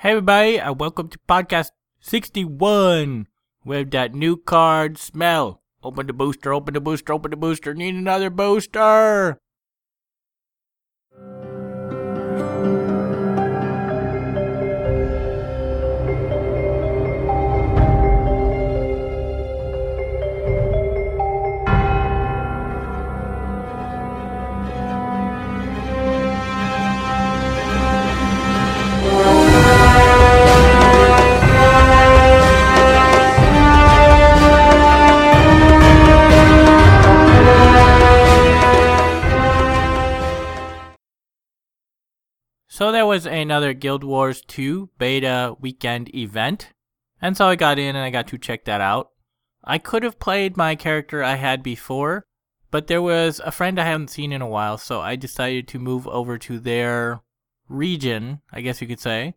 Hey everybody, and welcome to podcast 61 with that new card smell. Open the booster, open the booster, open the booster. Need another booster. So there was another Guild Wars 2 beta weekend event. And so I got in and I got to check that out. I could have played my character I had before, but there was a friend I haven't seen in a while, so I decided to move over to their region, I guess you could say,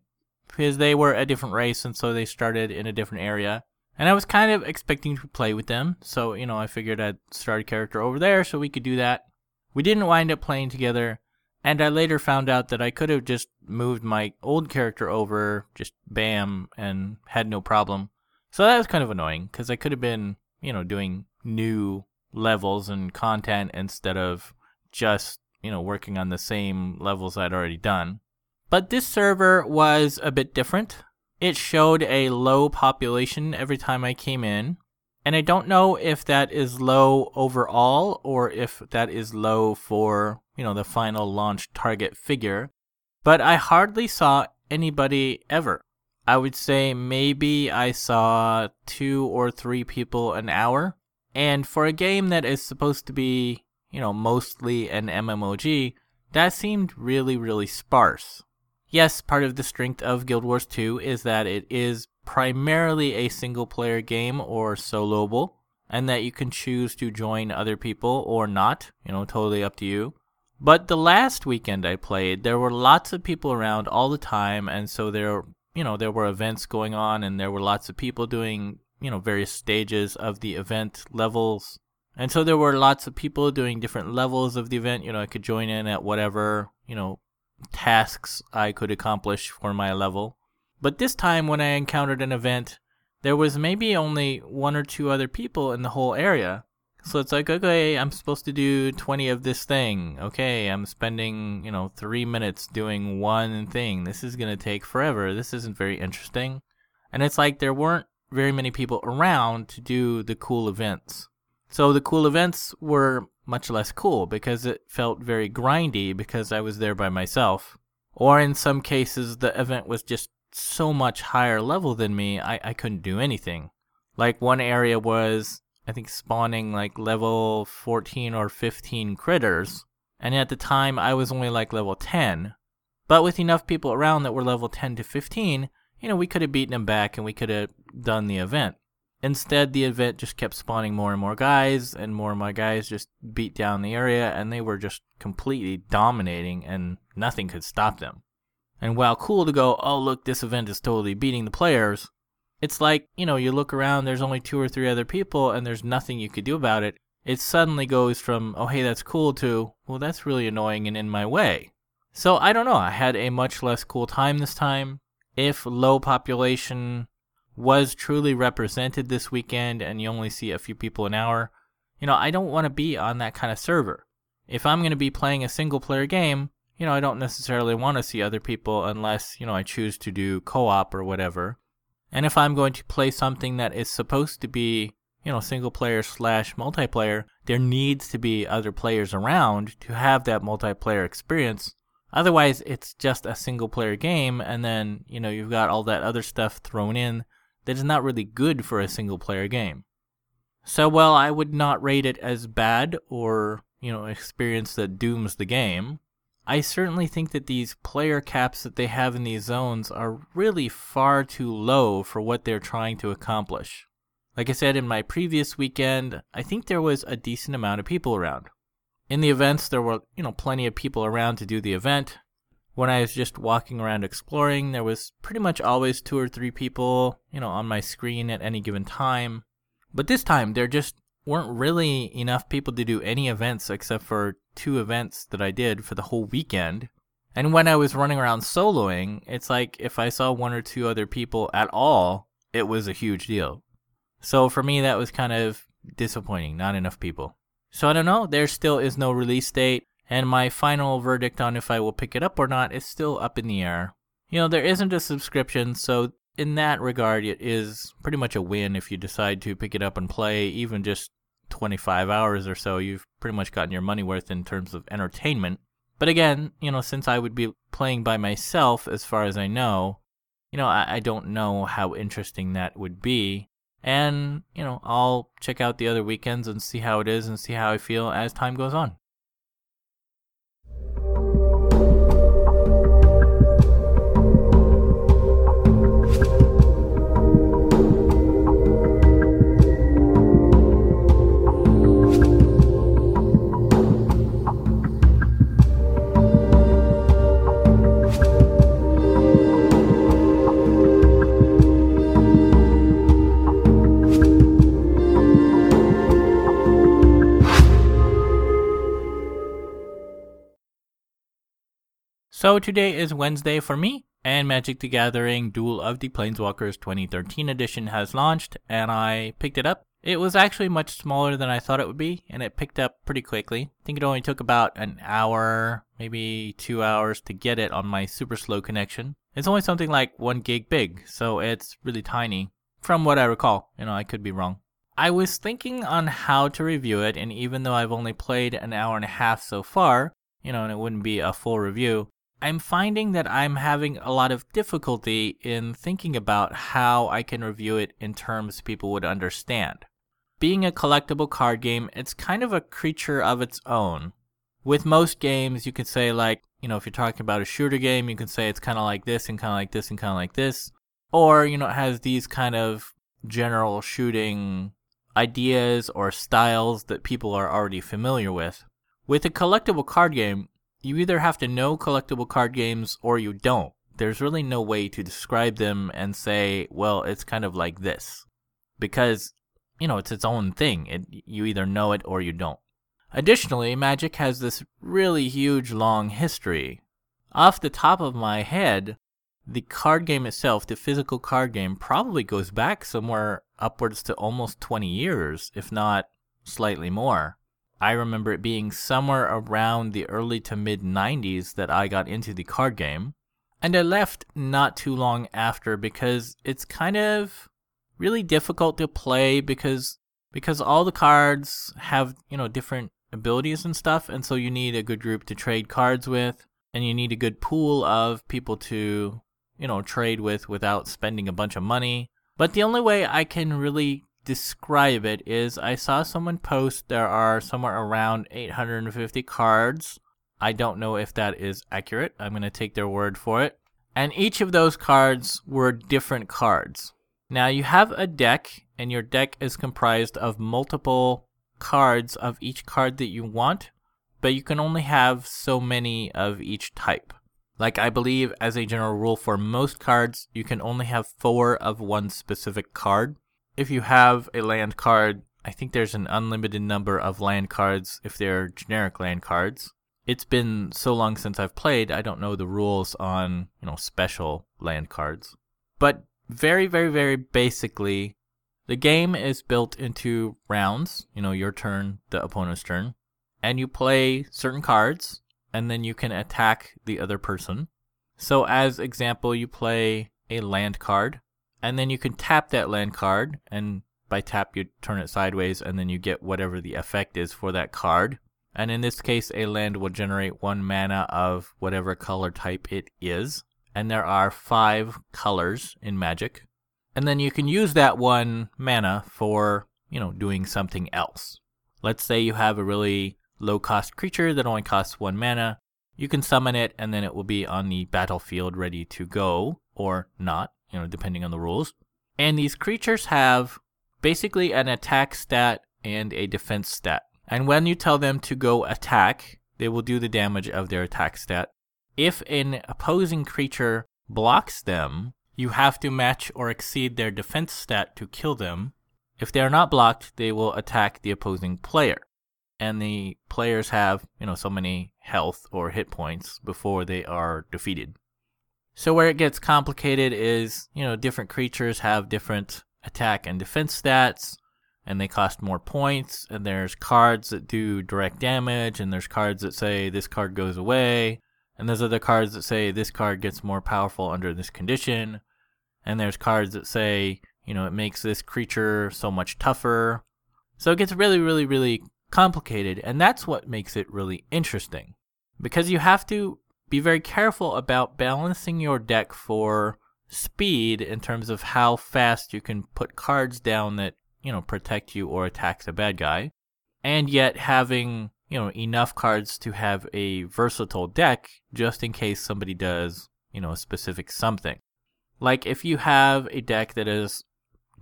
because they were a different race and so they started in a different area. And I was kind of expecting to play with them, so, you know, I figured I'd start a character over there so we could do that. We didn't wind up playing together, and I later found out that I could have just moved my old character over, just bam, and had no problem. So that was kind of annoying because I could have been, you know, doing new levels and content instead of just, you know, working on the same levels I'd already done. But this server was a bit different. It showed a low population every time I came in. And I don't know if that is low overall or if that is low for, you know, the final launch target figure. But I hardly saw anybody ever. I would say maybe I saw two or three people an hour. And for a game that is supposed to be, you know, mostly an MMOG, that seemed really, really sparse. Yes, part of the strength of Guild Wars 2 is that it is primarily a single player game or soloable, and that you can choose to join other people or not, you know, totally up to you. But the last weekend I played, there were lots of people around all the time, and so there, you know, there were events going on, and there were lots of people doing, you know, various stages of the event levels. And so there were lots of people doing different levels of the event. You know, I could join in at whatever, you know, tasks I could accomplish for my level. But this time, when I encountered an event, there was maybe only one or two other people in the whole area. So it's like, okay, I'm supposed to do 20 of this thing. Okay, I'm spending, you know, three minutes doing one thing. This is going to take forever. This isn't very interesting. And it's like there weren't very many people around to do the cool events. So the cool events were much less cool because it felt very grindy because I was there by myself. Or in some cases, the event was just so much higher level than me, I, I couldn't do anything. Like one area was, I think, spawning like level 14 or 15 critters. And at the time, I was only like level 10. But with enough people around that were level 10 to 15, you know, we could have beaten them back and we could have done the event. Instead, the event just kept spawning more and more guys, and more and more guys just beat down the area, and they were just completely dominating, and nothing could stop them. And while cool to go, oh, look, this event is totally beating the players, it's like, you know, you look around, there's only two or three other people, and there's nothing you could do about it. It suddenly goes from, oh, hey, that's cool, to, well, that's really annoying and in my way. So I don't know, I had a much less cool time this time. If low population was truly represented this weekend and you only see a few people an hour, you know, I don't want to be on that kind of server. If I'm going to be playing a single player game, you know, I don't necessarily want to see other people unless, you know, I choose to do co op or whatever. And if I'm going to play something that is supposed to be, you know, single player slash multiplayer, there needs to be other players around to have that multiplayer experience. Otherwise, it's just a single player game, and then, you know, you've got all that other stuff thrown in that is not really good for a single player game. So, while I would not rate it as bad or, you know, experience that dooms the game, I certainly think that these player caps that they have in these zones are really far too low for what they're trying to accomplish. Like I said in my previous weekend, I think there was a decent amount of people around. In the events, there were, you know, plenty of people around to do the event. When I was just walking around exploring, there was pretty much always two or three people, you know, on my screen at any given time. But this time, there just weren't really enough people to do any events except for two events that I did for the whole weekend. And when I was running around soloing, it's like if I saw one or two other people at all, it was a huge deal. So for me, that was kind of disappointing. Not enough people. So I don't know. There still is no release date. And my final verdict on if I will pick it up or not is still up in the air. You know, there isn't a subscription, so in that regard, it is pretty much a win if you decide to pick it up and play, even just 25 hours or so. You've pretty much gotten your money worth in terms of entertainment. But again, you know, since I would be playing by myself, as far as I know, you know, I, I don't know how interesting that would be. And, you know, I'll check out the other weekends and see how it is and see how I feel as time goes on. So today is Wednesday for me, and Magic the Gathering Duel of the Planeswalkers 2013 edition has launched, and I picked it up. It was actually much smaller than I thought it would be, and it picked up pretty quickly. I think it only took about an hour, maybe two hours to get it on my super slow connection. It's only something like one gig big, so it's really tiny, from what I recall. You know, I could be wrong. I was thinking on how to review it, and even though I've only played an hour and a half so far, you know, and it wouldn't be a full review, I'm finding that I'm having a lot of difficulty in thinking about how I can review it in terms people would understand. Being a collectible card game, it's kind of a creature of its own. With most games, you could say, like, you know, if you're talking about a shooter game, you can say it's kind of like this and kind of like this and kind of like this. Or, you know, it has these kind of general shooting ideas or styles that people are already familiar with. With a collectible card game, you either have to know collectible card games or you don't. There's really no way to describe them and say, well, it's kind of like this. Because, you know, it's its own thing. It, you either know it or you don't. Additionally, Magic has this really huge long history. Off the top of my head, the card game itself, the physical card game, probably goes back somewhere upwards to almost 20 years, if not slightly more. I remember it being somewhere around the early to mid 90s that I got into the card game. And I left not too long after because it's kind of really difficult to play because because all the cards have, you know, different abilities and stuff and so you need a good group to trade cards with and you need a good pool of people to, you know, trade with without spending a bunch of money. But the only way I can really describe it is I saw someone post there are somewhere around 850 cards. I don't know if that is accurate. I'm going to take their word for it. And each of those cards were different cards. Now you have a deck, and your deck is comprised of multiple cards of each card that you want, but you can only have so many of each type. Like I believe, as a general rule for most cards, you can only have four of one specific card if you have a land card, I think there's an unlimited number of land cards if they're generic land cards. It's been so long since I've played, I don't know the rules on, you know, special land cards. But very, very, very basically, the game is built into rounds, you know, your turn, the opponent's turn, and you play certain cards, and then you can attack the other person. So, as example, you play a land card, and then you can tap that land card and by tap you turn it sideways and then you get whatever the effect is for that card. And in this case a land will generate one mana of whatever color type it is. And there are five colors in magic. And then you can use that one mana for you know doing something else. Let's say you have a really low cost creature that only costs one mana. You can summon it and then it will be on the battlefield ready to go or not you know, depending on the rules. And these creatures have basically an attack stat and a defense stat. And when you tell them to go attack, they will do the damage of their attack stat. If an opposing creature blocks them, you have to match or exceed their defense stat to kill them. If they are not blocked, they will attack the opposing player. and the players have, you know, so many health or hit points before they are defeated. So where it gets complicated is, you know, different creatures have different attack and defense stats and they cost more points and there's cards that do direct damage and there's cards that say this card goes away and there's other cards that say this card gets more powerful under this condition and there's cards that say, you know, it makes this creature so much tougher. So it gets really really really complicated and that's what makes it really interesting because you have to be very careful about balancing your deck for speed in terms of how fast you can put cards down that, you know, protect you or attack the bad guy, and yet having, you know, enough cards to have a versatile deck just in case somebody does, you know, a specific something. Like if you have a deck that is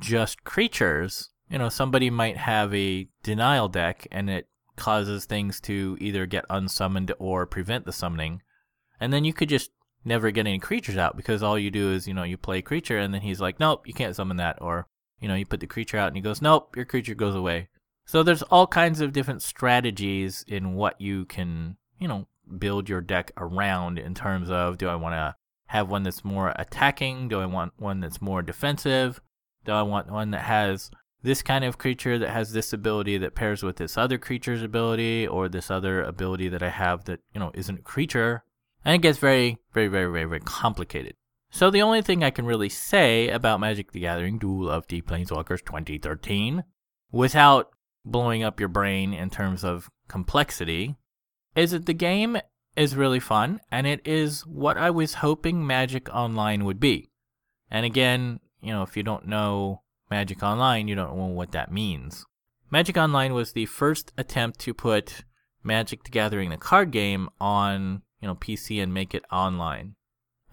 just creatures, you know, somebody might have a denial deck and it causes things to either get unsummoned or prevent the summoning. And then you could just never get any creatures out because all you do is, you know, you play creature and then he's like, nope, you can't summon that. Or, you know, you put the creature out and he goes, nope, your creature goes away. So there's all kinds of different strategies in what you can, you know, build your deck around in terms of do I want to have one that's more attacking? Do I want one that's more defensive? Do I want one that has this kind of creature that has this ability that pairs with this other creature's ability or this other ability that I have that, you know, isn't a creature and it gets very, very, very, very, very complicated. So the only thing I can really say about Magic the Gathering Duel of the Planeswalkers 2013, without blowing up your brain in terms of complexity, is that the game is really fun, and it is what I was hoping Magic Online would be. And again, you know, if you don't know Magic Online, you don't know what that means. Magic Online was the first attempt to put Magic the Gathering, the card game, on you know, PC and make it online.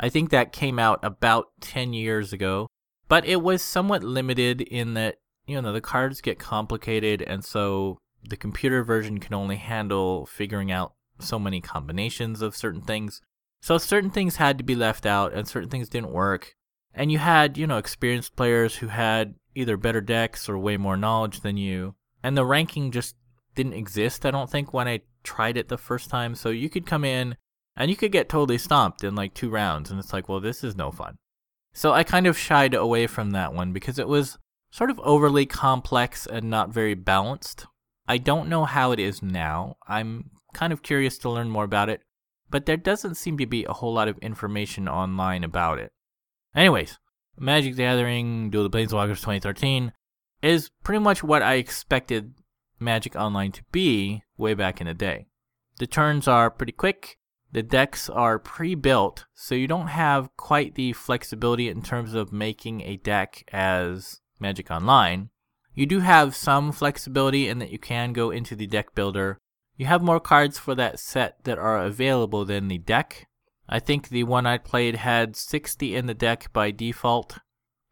I think that came out about 10 years ago, but it was somewhat limited in that, you know, the cards get complicated and so the computer version can only handle figuring out so many combinations of certain things. So certain things had to be left out and certain things didn't work. And you had, you know, experienced players who had either better decks or way more knowledge than you. And the ranking just didn't exist, I don't think, when I tried it the first time. So you could come in and you could get totally stomped in like two rounds, and it's like, well, this is no fun. So I kind of shied away from that one because it was sort of overly complex and not very balanced. I don't know how it is now. I'm kind of curious to learn more about it, but there doesn't seem to be a whole lot of information online about it. Anyways, Magic the Gathering Duel of the Planeswalkers 2013 is pretty much what I expected Magic Online to be way back in the day. The turns are pretty quick, the decks are pre-built, so you don't have quite the flexibility in terms of making a deck as Magic Online. You do have some flexibility in that you can go into the deck builder. You have more cards for that set that are available than the deck. I think the one I played had 60 in the deck by default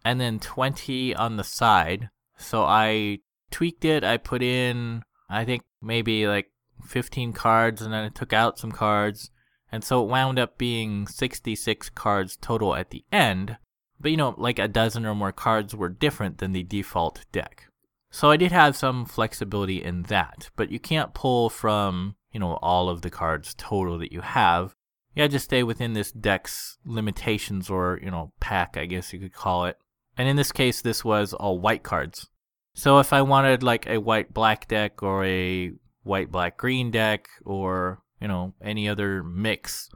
and then 20 on the side. So I tweaked it. I put in, I think maybe like 15 cards and then I took out some cards and so it wound up being 66 cards total at the end. But you know, like a dozen or more cards were different than the default deck. So I did have some flexibility in that, but you can't pull from, you know, all of the cards total that you have. You have to stay within this deck's limitations or, you know, pack, I guess you could call it. And in this case, this was all white cards. So if I wanted like a white black deck or a white black green deck or you know, any other mix.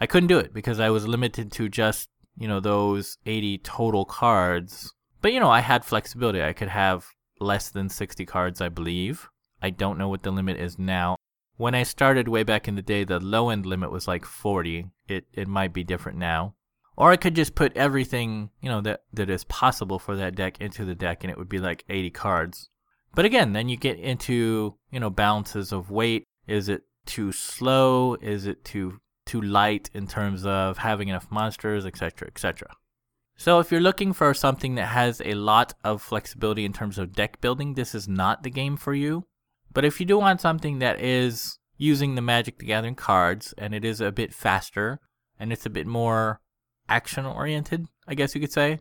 I couldn't do it because I was limited to just, you know, those 80 total cards. But, you know, I had flexibility. I could have less than 60 cards, I believe. I don't know what the limit is now. When I started way back in the day, the low end limit was like 40. It it might be different now. Or I could just put everything, you know, that that is possible for that deck into the deck and it would be like 80 cards. But again, then you get into, you know, balances of weight. Is it too slow? Is it too too light in terms of having enough monsters, etc., etc. So if you're looking for something that has a lot of flexibility in terms of deck building, this is not the game for you. But if you do want something that is using the Magic the Gathering cards and it is a bit faster and it's a bit more action oriented, I guess you could say.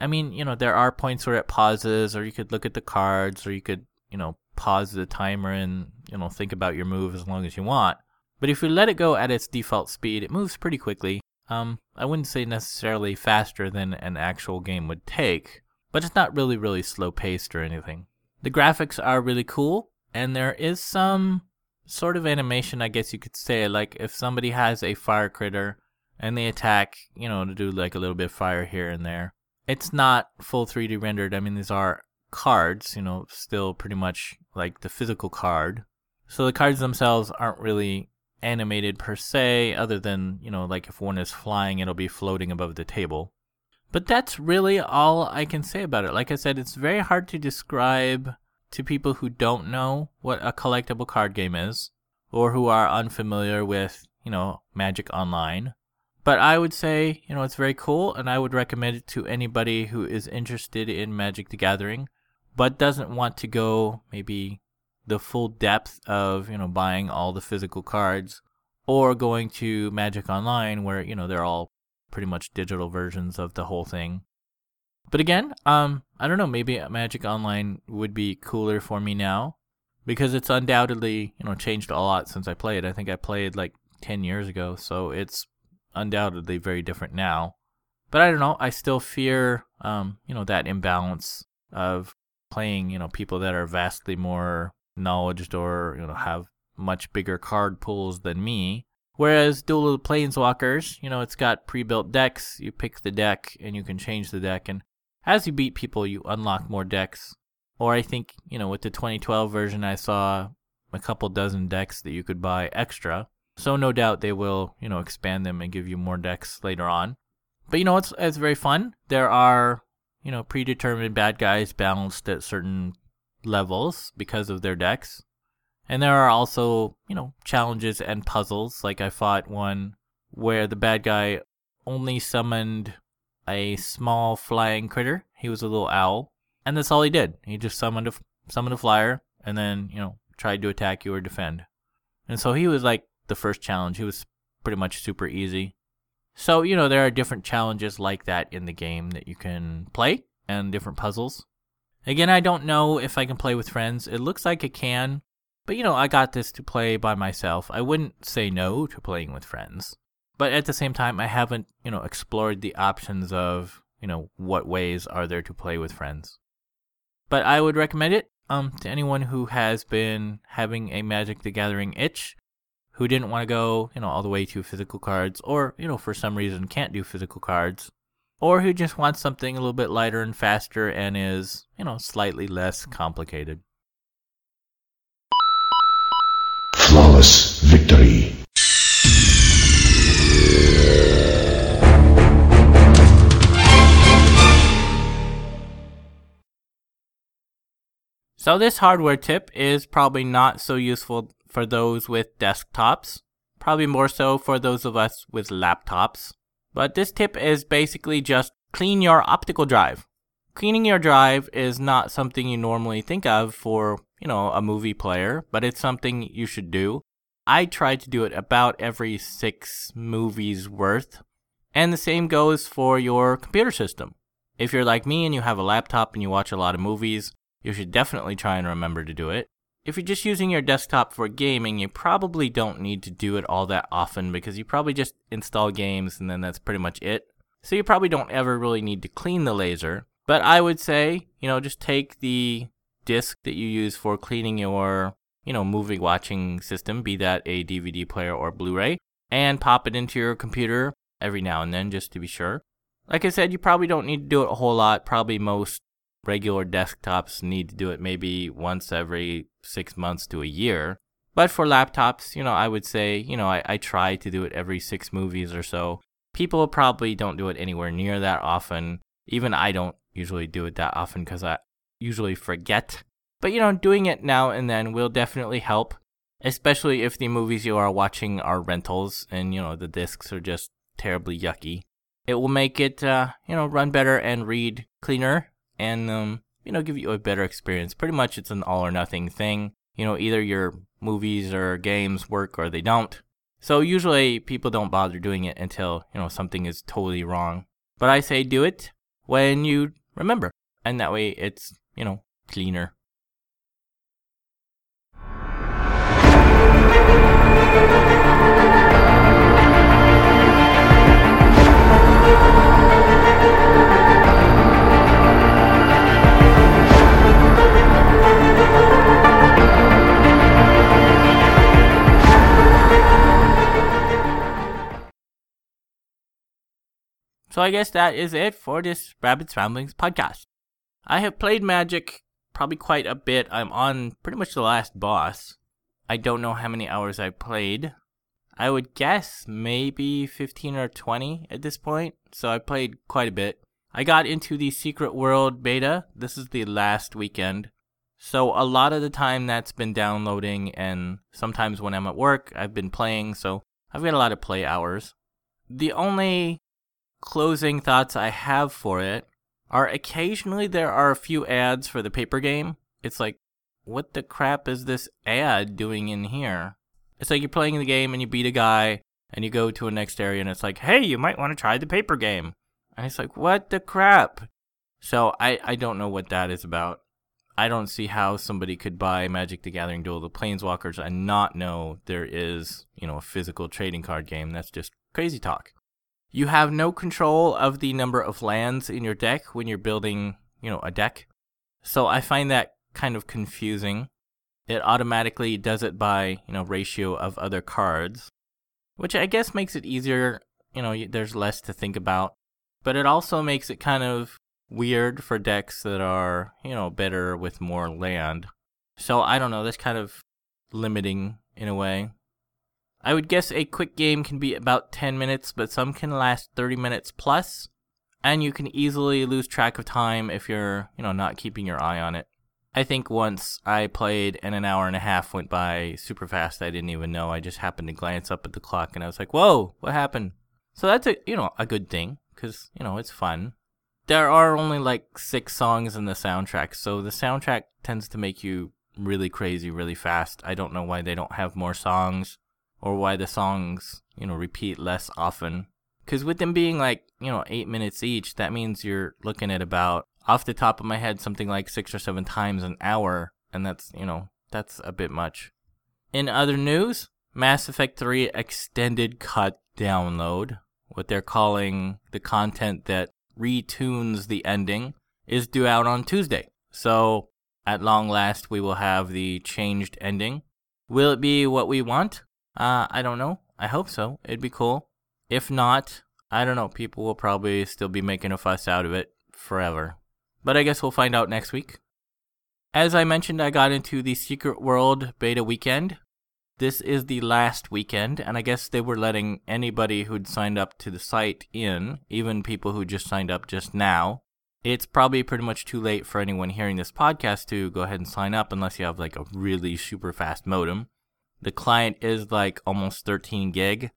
I mean, you know, there are points where it pauses or you could look at the cards or you could, you know, pause the timer and, you know, think about your move as long as you want. But if you let it go at its default speed, it moves pretty quickly. Um, I wouldn't say necessarily faster than an actual game would take, but it's not really, really slow paced or anything. The graphics are really cool, and there is some sort of animation, I guess you could say. Like if somebody has a fire critter and they attack, you know, to do like a little bit of fire here and there. It's not full 3D rendered. I mean, these are cards, you know, still pretty much like the physical card. So the cards themselves aren't really animated per se, other than, you know, like if one is flying, it'll be floating above the table. But that's really all I can say about it. Like I said, it's very hard to describe to people who don't know what a collectible card game is or who are unfamiliar with, you know, Magic Online. But I would say, you know, it's very cool and I would recommend it to anybody who is interested in Magic the Gathering but doesn't want to go maybe the full depth of, you know, buying all the physical cards or going to Magic Online where, you know, they're all pretty much digital versions of the whole thing. But again, um, I don't know, maybe Magic Online would be cooler for me now because it's undoubtedly, you know, changed a lot since I played. I think I played like 10 years ago, so it's undoubtedly very different now. But I don't know, I still fear, um, you know, that imbalance of playing, you know, people that are vastly more knowledgeable or, you know, have much bigger card pools than me. Whereas Duel of the Planeswalkers, you know, it's got pre-built decks. You pick the deck and you can change the deck. And as you beat people, you unlock more decks. Or I think, you know, with the 2012 version, I saw a couple dozen decks that you could buy extra. So no doubt they will, you know, expand them and give you more decks later on. But you know, it's it's very fun. There are, you know, predetermined bad guys balanced at certain levels because of their decks. And there are also, you know, challenges and puzzles. Like I fought one where the bad guy only summoned a small flying critter. He was a little owl, and that's all he did. He just summoned a summoned a flyer, and then you know tried to attack you or defend. And so he was like the first challenge. He was pretty much super easy. So you know there are different challenges like that in the game that you can play, and different puzzles. Again, I don't know if I can play with friends. It looks like it can, but you know, I got this to play by myself. I wouldn't say no to playing with friends. But at the same time, I haven't, you know, explored the options of, you know, what ways are there to play with friends. But I would recommend it um to anyone who has been having a Magic the Gathering itch, who didn't want to go, you know, all the way to physical cards or, you know, for some reason can't do physical cards, or who just wants something a little bit lighter and faster and is, you know, slightly less complicated. Flawless victory. So this hardware tip is probably not so useful for those with desktops, probably more so for those of us with laptops. But this tip is basically just clean your optical drive. Cleaning your drive is not something you normally think of for, you know, a movie player, but it's something you should do. I try to do it about every six movies worth. And the same goes for your computer system. If you're like me and you have a laptop and you watch a lot of movies, you should definitely try and remember to do it. If you're just using your desktop for gaming, you probably don't need to do it all that often because you probably just install games and then that's pretty much it. So you probably don't ever really need to clean the laser. But I would say, you know, just take the disk that you use for cleaning your, you know, movie watching system, be that a DVD player or Blu-ray, and pop it into your computer every now and then just to be sure. Like I said, you probably don't need to do it a whole lot. Probably most regular desktops need to do it maybe once every six months to a year. But for laptops, you know, I would say, you know, I, I try to do it every six movies or so. People probably don't do it anywhere near that often. Even I don't usually do it that often because I usually forget. But, you know, doing it now and then will definitely help, especially if the movies you are watching are rentals and, you know, the discs are just terribly yucky. It will make it, uh, you know, run better and read cleaner and um, you know give you a better experience. Pretty much, it's an all or nothing thing. You know, either your movies or games work or they don't. So usually people don't bother doing it until you know something is totally wrong. But I say do it when you remember, and that way it's you know cleaner. So I guess that is it for this Rabbit's Ramblings podcast. I have played Magic probably quite a bit. I'm on pretty much the last boss. I don't know how many hours I played. I would guess maybe 15 or 20 at this point. So I played quite a bit. I got into the Secret World beta. This is the last weekend. So a lot of the time that's been downloading and sometimes when I'm at work, I've been playing. So I've got a lot of play hours. The only closing thoughts I have for it are occasionally there are a few ads for the paper game. It's like, what the crap is this ad doing in here? It's like you're playing the game and you beat a guy and you go to a next area and it's like, hey, you might want to try the paper game. And it's like, what the crap? So I, I don't know what that is about. I don't see how somebody could buy Magic the Gathering Duel the Planeswalkers and not know there is, you know, a physical trading card game. That's just crazy talk. You have no control of the number of lands in your deck when you're building, you know, a deck. So I find that kind of confusing. It automatically does it by, you know, ratio of other cards, which I guess makes it easier, you know, there's less to think about. But it also makes it kind of weird for decks that are, you know, better with more land. So I don't know, that's kind of limiting in a way. I would guess a quick game can be about 10 minutes, but some can last 30 minutes plus, and you can easily lose track of time if you're, you know, not keeping your eye on it. I think once I played and an hour and a half went by super fast. I didn't even know. I just happened to glance up at the clock and I was like, "Whoa, what happened?" So that's a, you know, a good thing cuz, you know, it's fun. There are only like 6 songs in the soundtrack, so the soundtrack tends to make you really crazy really fast. I don't know why they don't have more songs or why the songs, you know, repeat less often. Because with them being like, you know, eight minutes each, that means you're looking at about, off the top of my head, something like six or seven times an hour. And that's, you know, that's a bit much. In other news, Mass Effect 3 Extended Cut Download, what they're calling the content that retunes the ending, is due out on Tuesday. So, at long last, we will have the changed ending. Will it be what we want? Uh, I don't know. I hope so. It'd be cool. If not, I don't know. People will probably still be making a fuss out of it forever. But I guess we'll find out next week. As I mentioned, I got into the Secret World beta weekend. This is the last weekend, and I guess they were letting anybody who'd signed up to the site in, even people who just signed up just now. It's probably pretty much too late for anyone hearing this podcast to go ahead and sign up unless you have like a really super fast modem. The client is like almost 13 gig.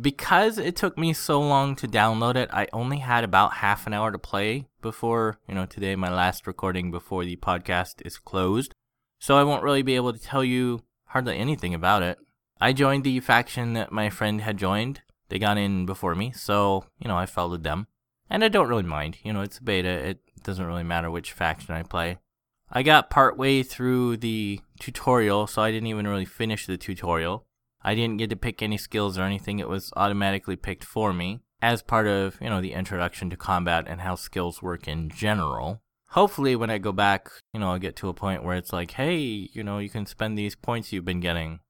Because it took me so long to download it, I only had about half an hour to play before, you know, today, my last recording before the podcast is closed. So I won't really be able to tell you hardly anything about it. I joined the faction that my friend had joined. They got in before me, so, you know, I followed them. And I don't really mind. You know, it's a beta. It doesn't really matter which faction I play. I got partway through the tutorial, so I didn't even really finish the tutorial. I didn't get to pick any skills or anything. It was automatically picked for me as part of, you know, the introduction to combat and how skills work in general. Hopefully when I go back, you know, I'll get to a point where it's like, hey, you know, you can spend these points you've been getting.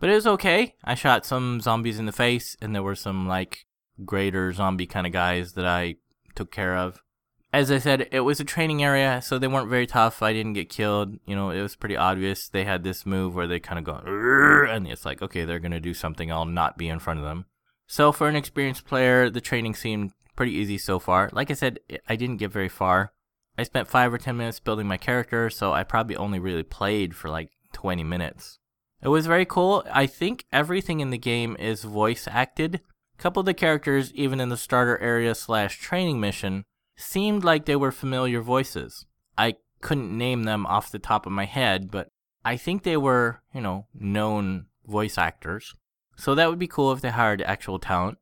But it was okay. I shot some zombies in the face and there were some like greater zombie kind of guys that I took care of as I said, it was a training area, so they weren't very tough. I didn't get killed. You know, it was pretty obvious. They had this move where they kind of go, and it's like, okay, they're going to do something. I'll not be in front of them. So, for an experienced player, the training seemed pretty easy so far. Like I said, I didn't get very far. I spent five or ten minutes building my character, so I probably only really played for like 20 minutes. It was very cool. I think everything in the game is voice acted. A couple of the characters, even in the starter area slash training mission, seemed like they were familiar voices. I couldn't name them off the top of my head, but I think they were, you know, known voice actors. So that would be cool if they hired actual talent.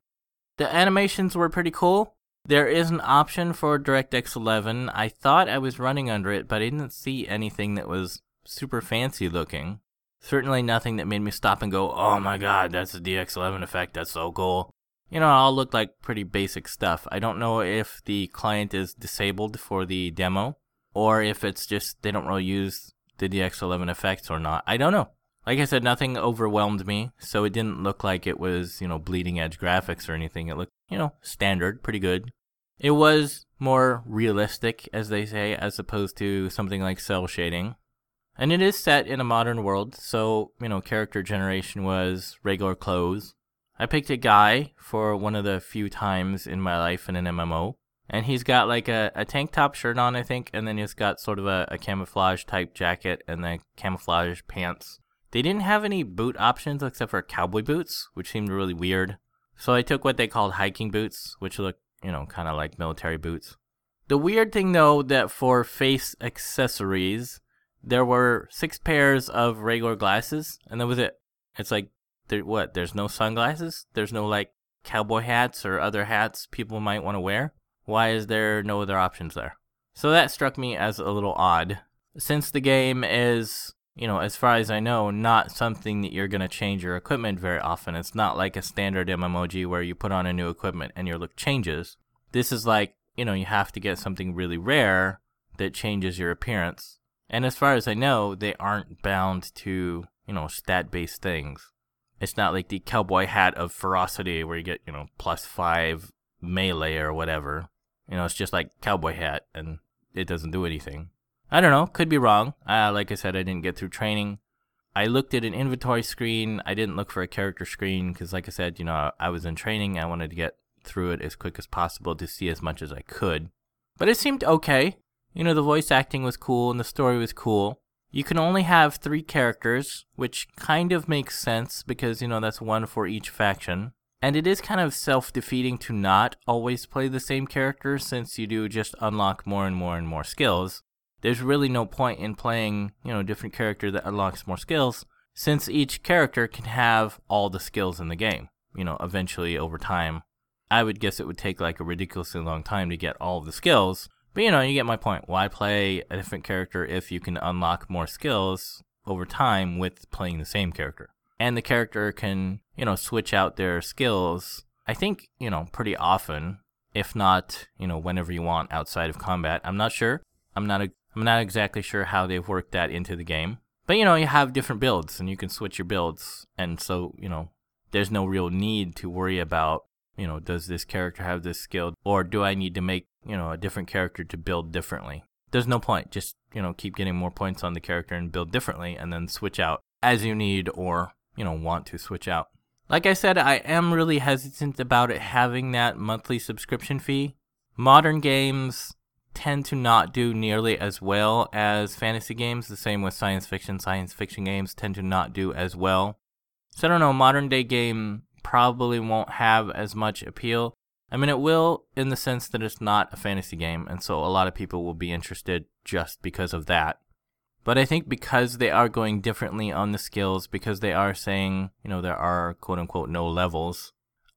The animations were pretty cool. There is an option for DirectX 11. I thought I was running under it, but I didn't see anything that was super fancy looking. Certainly nothing that made me stop and go, oh my god, that's a DX11 effect, that's so cool you know, it all look like pretty basic stuff. I don't know if the client is disabled for the demo or if it's just they don't really use the DX11 effects or not. I don't know. Like I said, nothing overwhelmed me, so it didn't look like it was, you know, bleeding edge graphics or anything. It looked, you know, standard, pretty good. It was more realistic, as they say, as opposed to something like cel shading. And it is set in a modern world, so, you know, character generation was regular clothes. I picked a guy for one of the few times in my life in an MMO. And he's got like a, a tank top shirt on, I think, and then he's got sort of a, a camouflage type jacket and then camouflage pants. They didn't have any boot options except for cowboy boots, which seemed really weird. So I took what they called hiking boots, which look, you know, kind of like military boots. The weird thing though that for face accessories, there were six pairs of regular glasses, and that was it. It's like, there, what? There's no sunglasses. There's no like cowboy hats or other hats people might want to wear. Why is there no other options there? So that struck me as a little odd. Since the game is, you know, as far as I know, not something that you're going to change your equipment very often. It's not like a standard MMOG where you put on a new equipment and your look changes. This is like, you know, you have to get something really rare that changes your appearance. And as far as I know, they aren't bound to, you know, stat based things. It's not like the cowboy hat of ferocity where you get, you know, plus five melee or whatever. You know, it's just like cowboy hat and it doesn't do anything. I don't know, could be wrong. Uh, like I said, I didn't get through training. I looked at an inventory screen. I didn't look for a character screen because, like I said, you know, I was in training. I wanted to get through it as quick as possible to see as much as I could. But it seemed okay. You know, the voice acting was cool and the story was cool. You can only have three characters, which kind of makes sense because, you know, that's one for each faction. And it is kind of self defeating to not always play the same character since you do just unlock more and more and more skills. There's really no point in playing, you know, different character that unlocks more skills since each character can have all the skills in the game, you know, eventually over time. I would guess it would take like a ridiculously long time to get all of the skills. But you know, you get my point. Why play a different character if you can unlock more skills over time with playing the same character? And the character can, you know, switch out their skills, I think, you know, pretty often, if not, you know, whenever you want outside of combat. I'm not sure. I'm not a, I'm not exactly sure how they've worked that into the game. But you know, you have different builds and you can switch your builds. And so, you know, there's no real need to worry about, you know, does this character have this skill or do I need to make, you know, a different character to build differently? There's no point. Just, you know, keep getting more points on the character and build differently and then switch out as you need or you know, want to switch out. Like I said, I am really hesitant about it having that monthly subscription fee. Modern games tend to not do nearly as well as fantasy games. The same with science fiction. Science fiction games tend to not do as well. So I don't know, modern day game probably won't have as much appeal. I mean, it will in the sense that it's not a fantasy game, and so a lot of people will be interested just because of that. But I think because they are going differently on the skills, because they are saying, you know, there are quote unquote no levels,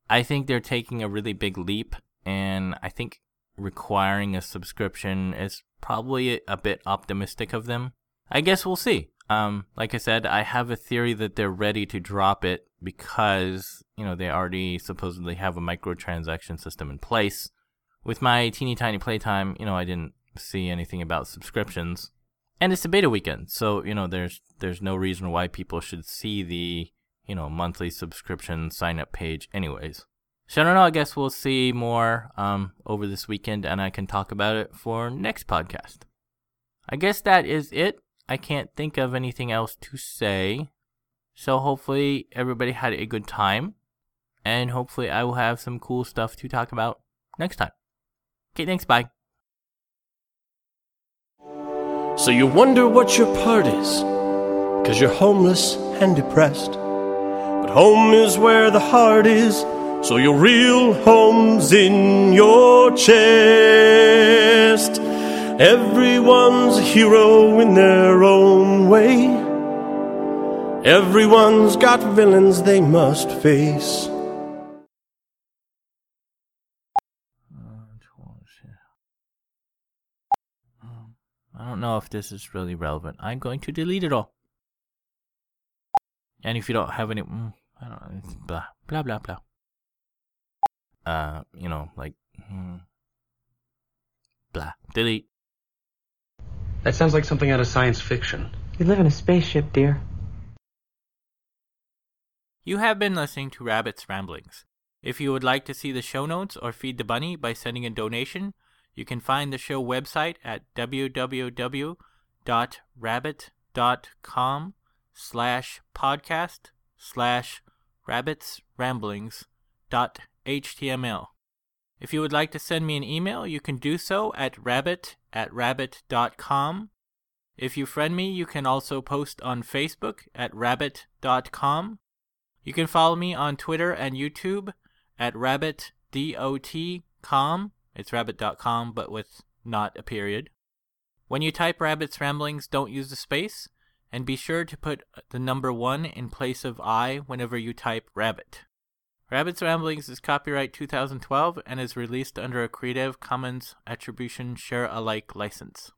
I think they're taking a really big leap. And I think requiring a subscription is probably a bit optimistic of them. I guess we'll see. Um, like I said, I have a theory that they're ready to drop it because, you know, they already supposedly have a microtransaction system in place. With my teeny tiny playtime, you know, I didn't see anything about subscriptions and it's a beta weekend, so you know there's there's no reason why people should see the you know monthly subscription sign up page anyways. So I don't know. I guess we'll see more um, over this weekend, and I can talk about it for next podcast. I guess that is it. I can't think of anything else to say. So hopefully everybody had a good time, and hopefully I will have some cool stuff to talk about next time. Okay, thanks. Bye. So you wonder what your part is, cause you're homeless and depressed. But home is where the heart is, so your real home's in your chest. Everyone's a hero in their own way. Everyone's got villains they must face. I don't know if this is really relevant. I'm going to delete it all. And if you don't have any, mm, I don't know, blah blah blah blah. Uh, you know, like mm, blah delete. That sounds like something out of science fiction. You live in a spaceship, dear. You have been listening to Rabbit's Ramblings. If you would like to see the show notes or feed the bunny by sending a donation, you can find the show website at www.rabbit.com slash podcast slash rabbits ramblings dot html. If you would like to send me an email, you can do so at rabbit at rabbit.com. If you friend me, you can also post on Facebook at rabbit.com. You can follow me on Twitter and YouTube at rabbitdot.com. It's rabbit.com, but with not a period. When you type Rabbit's Ramblings, don't use the space, and be sure to put the number one in place of I whenever you type Rabbit. Rabbit's Ramblings is copyright 2012 and is released under a Creative Commons Attribution Share Alike license.